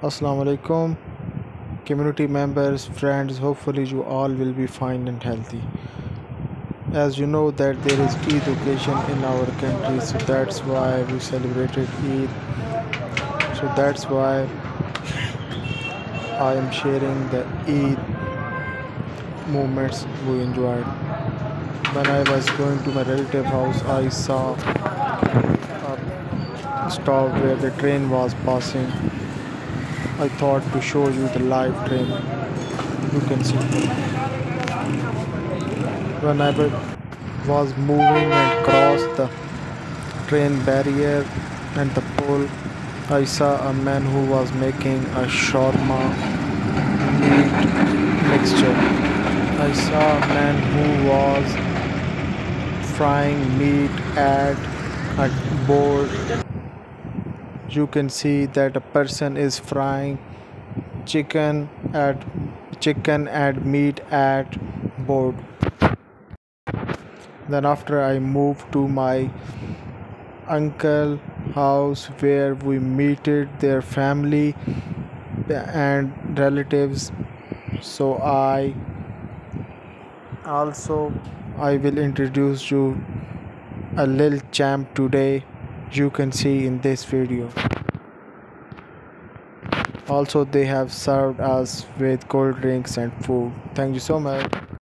Assalamu alaikum community members friends hopefully you all will be fine and healthy. As you know that there is Eid occasion in our country so that's why we celebrated Eid. So that's why I am sharing the Eid moments we enjoyed. When I was going to my relative house I saw a stop where the train was passing I thought to show you the live train. You can see. When I was moving and crossed the train barrier and the pole, I saw a man who was making a shawarma meat mixture. I saw a man who was frying meat at a board you can see that a person is frying chicken at chicken and meat at board. Then after i moved to my uncle house where we meted their family and relatives. So i also i will introduce you a little champ today you can see in this video. Also they have served us with cold drinks and food. Thank you so much